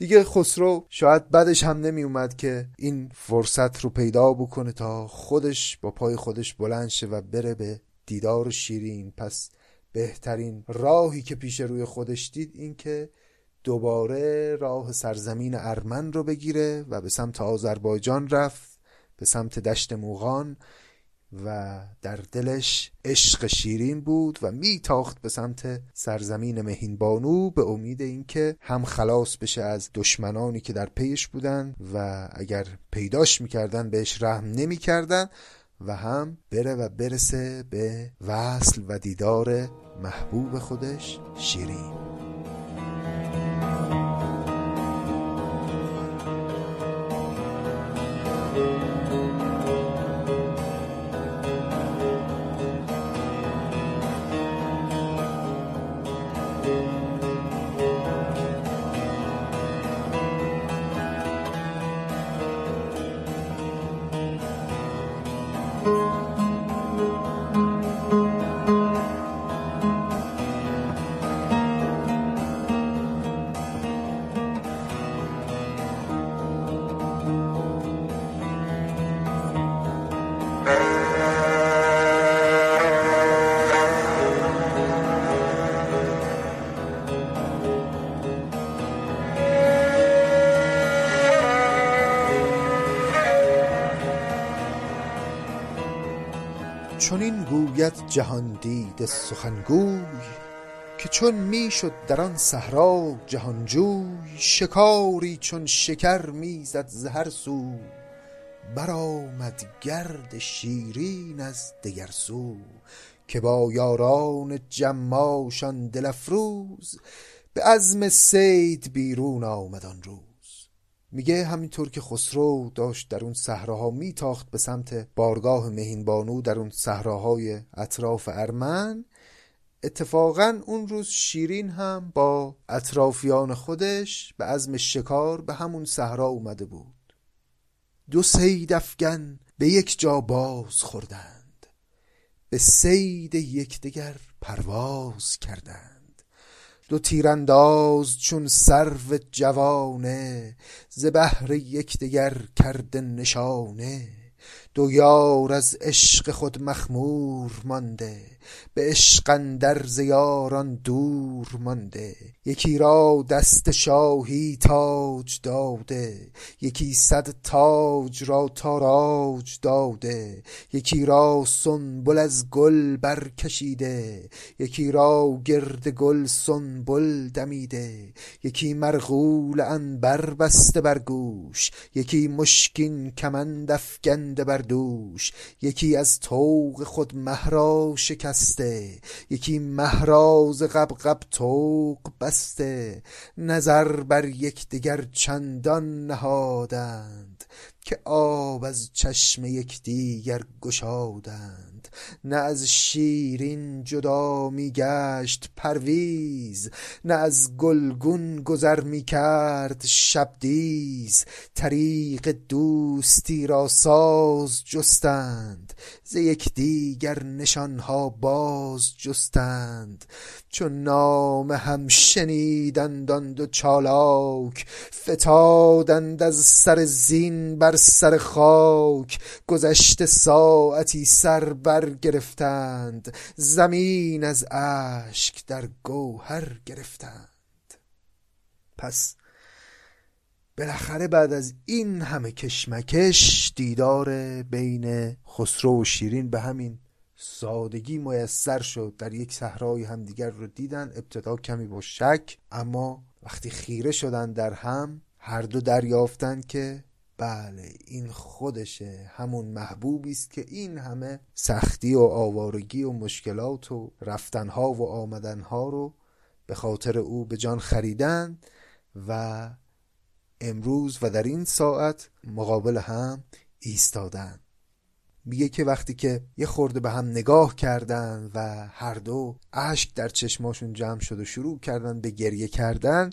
دیگه خسرو شاید بعدش هم نمی اومد که این فرصت رو پیدا بکنه تا خودش با پای خودش بلند شه و بره به دیدار شیرین. پس بهترین راهی که پیش روی خودش دید این که دوباره راه سرزمین ارمن رو بگیره و به سمت آذربایجان رفت به سمت دشت موغان. و در دلش عشق شیرین بود و میتاخت به سمت سرزمین مهین بانو به امید اینکه هم خلاص بشه از دشمنانی که در پیش بودن و اگر پیداش می‌کردن بهش رحم نمی‌کردن و هم بره و برسه به وصل و دیدار محبوب خودش شیرین. گوید جهان دید سخنگوی که چون می‌شد در آن صحرا جهانجوی شکاری چون شکر می‌زد ز هر سو. برآمد گرد شیرین از دگر سو که با یاران جماشان دل افروز. به عزم صید بیرون آمد آن روز. میگه همینطور که خسرو داشت در اون صحراها میتاخت به سمت بارگاه مهین بانو در اون صحراهای اطراف ارمن اتفاقا اون روز شیرین هم با اطرافیان خودش به عزم شکار به همون صحرا اومده بود. دو سید افگن به یک جا باز خوردند. به سید یکدیگر پرواز کردند. دو تیرانداز چون سرو جوانه ز بهر یکدیگر کرده نشانه. دو یار از عشق خود مخمور مانده به عشق اندر ز یاران دور مانده. یکی را دست شاهی تاج داده یکی صد تاج را تاراج داده یکی را سنبل از گل برکشیده یکی را گرد گل سنبل دمیده یکی مرغول عنبر بسته بر گوش یکی مشکین کمند افگنده بر دوش یکی از طوق خود مه را شکسته یکی مه را ز غبغب طوق بسته. نظر بر یکدیگر چندان نهادند که آب از چشم یکدیگر گشادند. نه از شیرین جدا می گشت پرویز نه از گلگون گذر می کرد شبدیز. طریق دوستی را ساز جستند ز یکدیگر نشان ها باز جستند. چون نام هم شنیدند آن دو چالاک فتادند از سر زین بر سر خاک. گذشته ساعتی سر بر گرفتند زمین از اشک در گوهر گرفتند. پس بالاخره بعد از این همه کشمکش دیدار بین خسرو و شیرین به همین سادگی میسر شد. در یک صحرای همدیگر رو دیدن ابتدا کمی با شک اما وقتی خیره شدن در هم هر دو دریافتند که بله این خودشه همون محبوبی است که این همه سختی و آوارگی و مشکلات و رفتنها و آمدنها رو به خاطر او به جان خریدن و امروز و در این ساعت مقابل هم ایستادن. میگه که وقتی که یه خورده به هم نگاه کردن و هر دو اشک در چشماشون جمع شد و شروع کردن به گریه کردن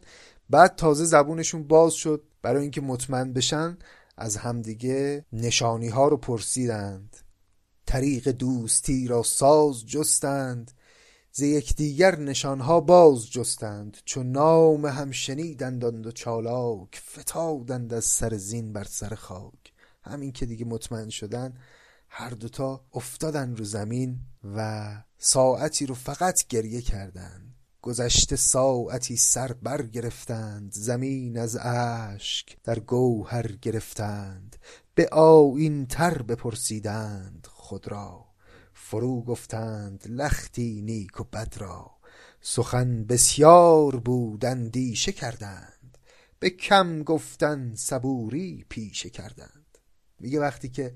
بعد تازه زبونشون باز شد. برای اینکه مطمئن بشن از همدیگه نشانی ها رو پرسیدند. طریق دوستی را ساز جستند. ز یکدیگر نشانها باز جستند. چون نام هم شنیدند و چالاک فتادند از سر زین بر سر خاک. همین که دیگه مطمئن شدن هر دوتا افتادن رو زمین و ساعتی رو فقط گریه کردند. گذشته ساعتی سر بر گرفتند زمین از اشک در گوهر گرفتند به آیین تر بپرسیدند خود را. فرو گفتند لختی نیک و بد را. سخن بسیار بود اندیشه کردند. به کم گفتن صبوری پیشه کردند. میگه وقتی که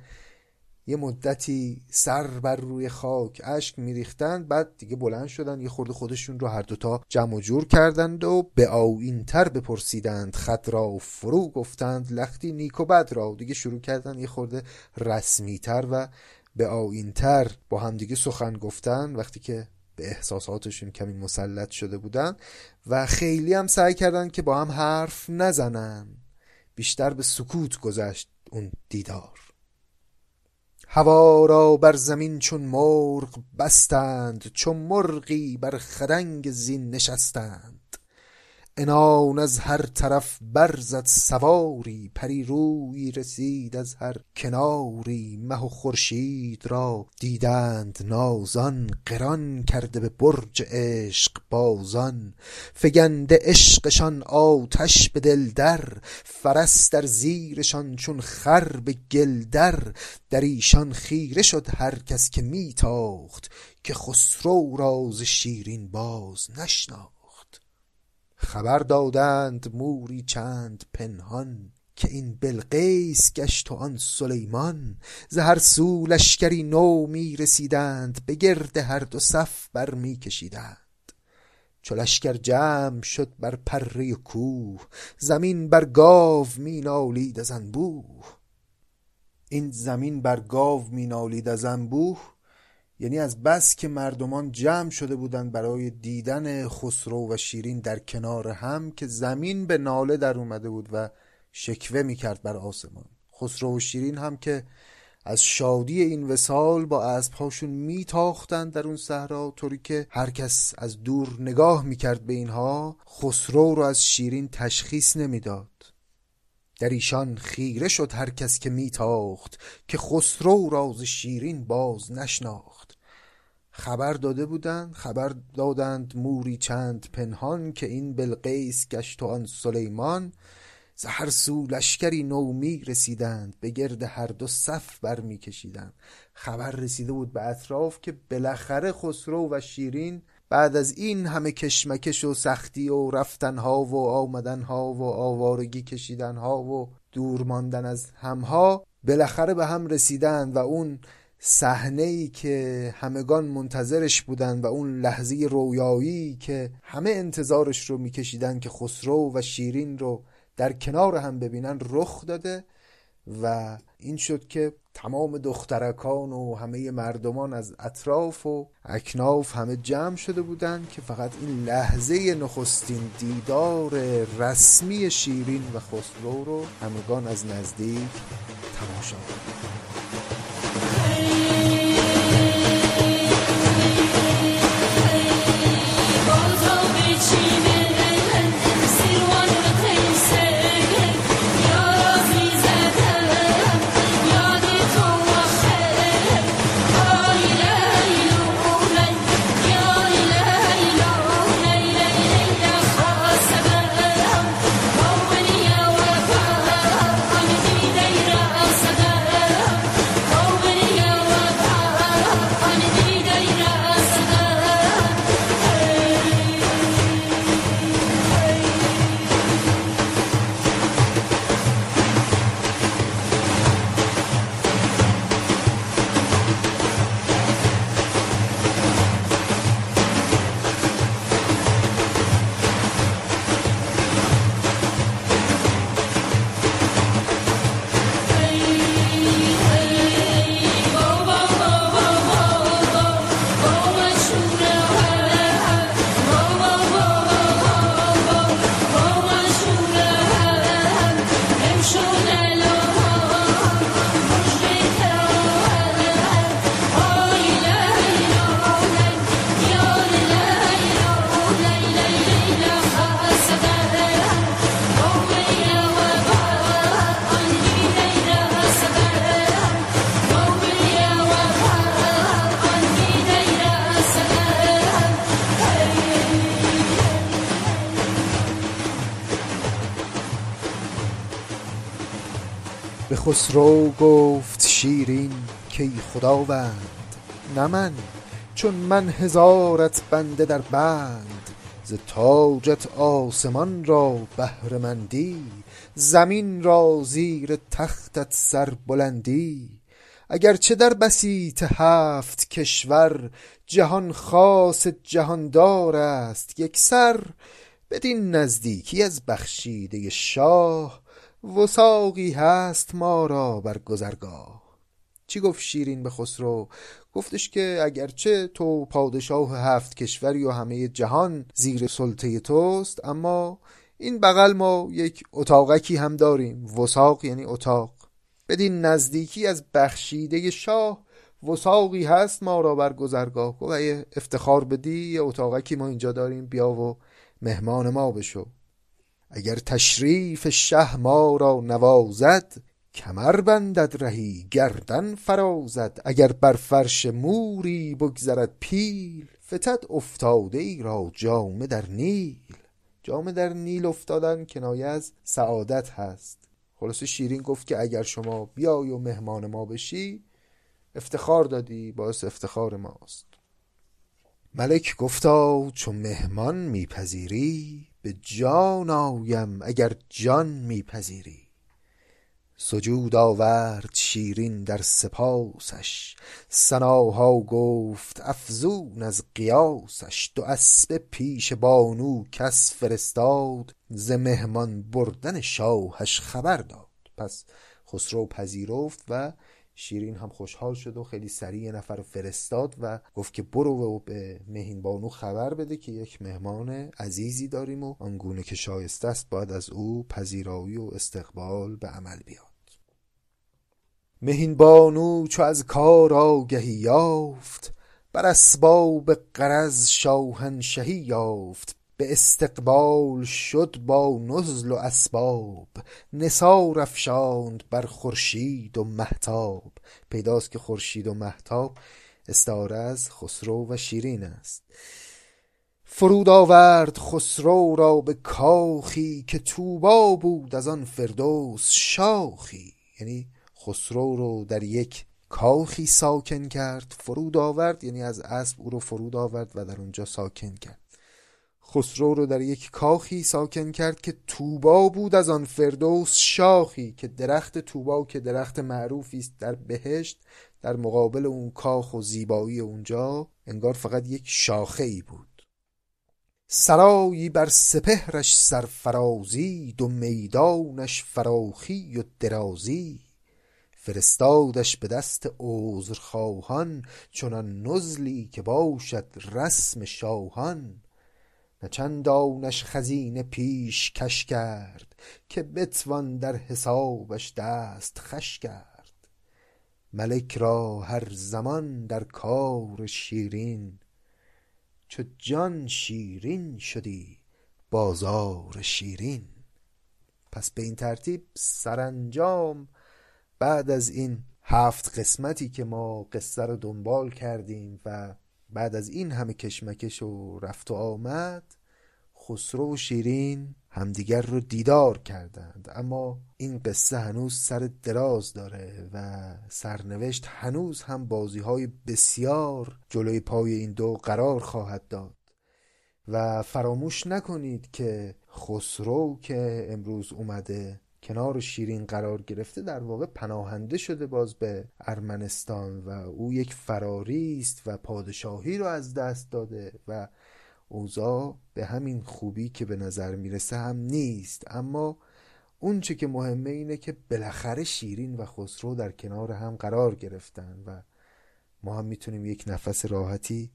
یه مدتی سر بر روی خاک اشک میریختند بعد دیگه بلند شدن یه خورده خودشون رو هر دوتا جمع و جور کردند و به آوین تر بپرسیدند. خط را و فرو گفتند لختی نیک و بد را. و دیگه شروع کردن یه خورده رسمی تر و به آوین تر با همدیگه سخن گفتن وقتی که به احساساتشون کمی مسلط شده بودن و خیلی هم سعی کردن که با هم حرف نزنن بیشتر به سکوت گذشت اون دیدار. هوا را بر زمین چون مرغ بستند چون مرغی بر خدنگ زین نشستند. عنان از هر طرف برزد سواری پری روی رسید از هر کناری. مه و خورشید را دیدند نازان قران کرده به برج عشق بازان. فگنده عشقشان آتش به دل در فرس در زیرشان چون خر به گل در. در ایشان خیره شد هر کس که میتاخت که خسرو راز شیرین باز نشناخت. خبر دادند موری چند پنهان که این بلقیس گشت و آن سلیمان. ز هر سو لشکری نو می رسیدند به گرد هر دو صف بر می کشیدند چو لشکر جمع شد بر پره کوه زمین بر گاو می نالید از انبوه. این زمین بر گاو می نالید از انبوه یعنی از بس که مردمان جمع شده بودند برای دیدن خسرو و شیرین در کنار هم که زمین به ناله در اومده بود و شکوه می‌کرد بر آسمان. خسرو و شیرین هم که از شادی این وسال با اسبهاشون میتاختند در اون صحرا طوری که هر کس از دور نگاه می‌کرد به اینها خسرو رو از شیرین تشخیص نمی‌داد. در ایشان خیره شد هر کس که میتاخت که خسرو راز شیرین باز نشناخت. خبر داده بودند خبر دادند موری چند پنهان که این بلقیس گشت و آن سلیمان ز هر سو لشکری نو می رسیدند به گرد هر دو صف بر می کشیدند. خبر رسیده بود به اطراف که بالاخره خسرو و شیرین بعد از این همه کشمکش و سختی و رفتنها و آمدنها و آوارگی کشیدنها و دور ماندن از همها بالاخره به هم رسیدند و اون صحنه ای که همگان منتظرش بودن و اون لحظه رویایی که همه انتظارش رو میکشیدن که خسرو و شیرین رو در کنار هم ببینن رخ داده و این شد که تمام دخترکان و همه مردمان از اطراف و اکناف همه جمع شده بودند که فقط این لحظه نخستین دیدار رسمی شیرین و خسرو رو همگان از نزدیک تماشا خسرو گفت شیرین کی خداوند نه من چون من هزارت بنده در بند. ز تاجت آسمان را بهره مندی زمین را زیر تختت سر بلندی. اگر چه در بسیط هفت کشور جهان خاص جهاندار است یکسر بدین نزدیکی از بخشیده شاه وثاقی هست ما را بر گذرگاه. چی گفت شیرین به خسرو؟ گفتش که اگرچه تو پادشاه هفت کشوری و همه جهان زیر سلطه توست اما این بغل ما یک اتاقکی هم داریم. وساق یعنی اتاق. بدین نزدیکی از بخشیده شاه وساقی هست ما را بر گذرگاه. و افتخار بدی یه اتاقکی ما اینجا داریم بیا و مهمان ما بشو. اگر تشریف شه ما را نوازد کمر بندد رهی گردن فرازد. اگر بر فرش موری بگذرد پیل فتد افتاده ای را جامه در نیل. جامه در نیل افتادن کنایه از سعادت هست. خلاص شیرین گفت که اگر شما بیای و مهمان ما بشی افتخار دادی باعث افتخار ماست. ملک گفتا چون مهمان میپذیری به جان آیم اگر جان میپذیری. سجود آورد شیرین در سپاسش. سناها گفت افزون از قیاسش. دو اسبه پیش بانو کس فرستاد. ز مهمان بردن شاهش خبر داد. پس خسرو پذیرفت و شیرین هم خوشحال شد و خیلی سریع یه نفر فرستاد و گفت که برو و به مهین بانو خبر بده که یک مهمان عزیزی داریم و آنگونه که شایسته است باید از او پذیرایی و استقبال به عمل بیاد. مهین بانو چو از کار آگهی یافت بر اسباب غرض شاهنشهی یافت. به استقبال شد با نزل و اسباب. نثار افشاند بر خورشید و مهتاب. پیداست که خورشید و مهتاب استعاره از خسرو و شیرین است. فرود آورد خسرو را به کاخی که توبا بود از آن فردوس شاخی. یعنی خسرو رو در یک کاخی ساکن کرد. فرود آورد یعنی از اسب او رو فرود آورد و در اونجا ساکن کرد. خسرو رو در یک کاخی ساکن کرد که توبا بود از آن فردوس شاخی که درخت توبا که درخت معروفی است در بهشت در مقابل اون کاخ و زیبایی اونجا انگار فقط یک شاخه ای بود. سرایی بر سپهرش سرفرازی دو میدانش فراخی و درازی. فرستادش به دست عذرخواهان چنان نزلی که باشد رسم شاهان. نه چندانش خزینه پیش کش کرد که بتوان در حسابش دست خش کرد. ملک را هر زمان در کار شیرین چو جان شیرین شدی بازار شیرین. پس به این ترتیب سرانجام بعد از این هفت قسمتی که ما قصه رو دنبال کردیم و بعد از این همه کشمکش و رفت و آمد خسرو و شیرین همدیگر رو دیدار کردند. اما این قصه هنوز سر دراز داره و سرنوشت هنوز هم بازی های بسیار جلوی پای این دو قرار خواهد داد. و فراموش نکنید که خسرو که امروز اومده کنار شیرین قرار گرفته در واقع پناهنده شده باز به ارمنستان و او یک فراری است و پادشاهی رو از دست داده و اوضاع به همین خوبی که به نظر می‌رسه هم نیست. اما اونچه که مهمه اینه که بالاخره شیرین و خسرو در کنار هم قرار گرفتن و ما هم می‌تونیم یک نفس راحتی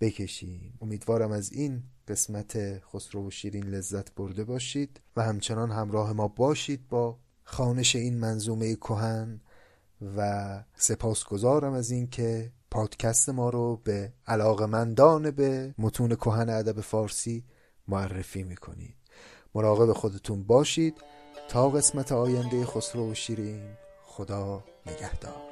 بکشیم. امیدوارم از این قسمت خسرو و شیرین لذت برده باشید و همچنان همراه ما باشید با خانش این منظومه کهن و سپاسگزارم از اینکه پادکست ما رو به علاقمندان به متون کهن ادب فارسی معرفی می‌کنید. مراقب خودتون باشید. تا قسمت آینده خسرو و شیرین خدا نگهدار.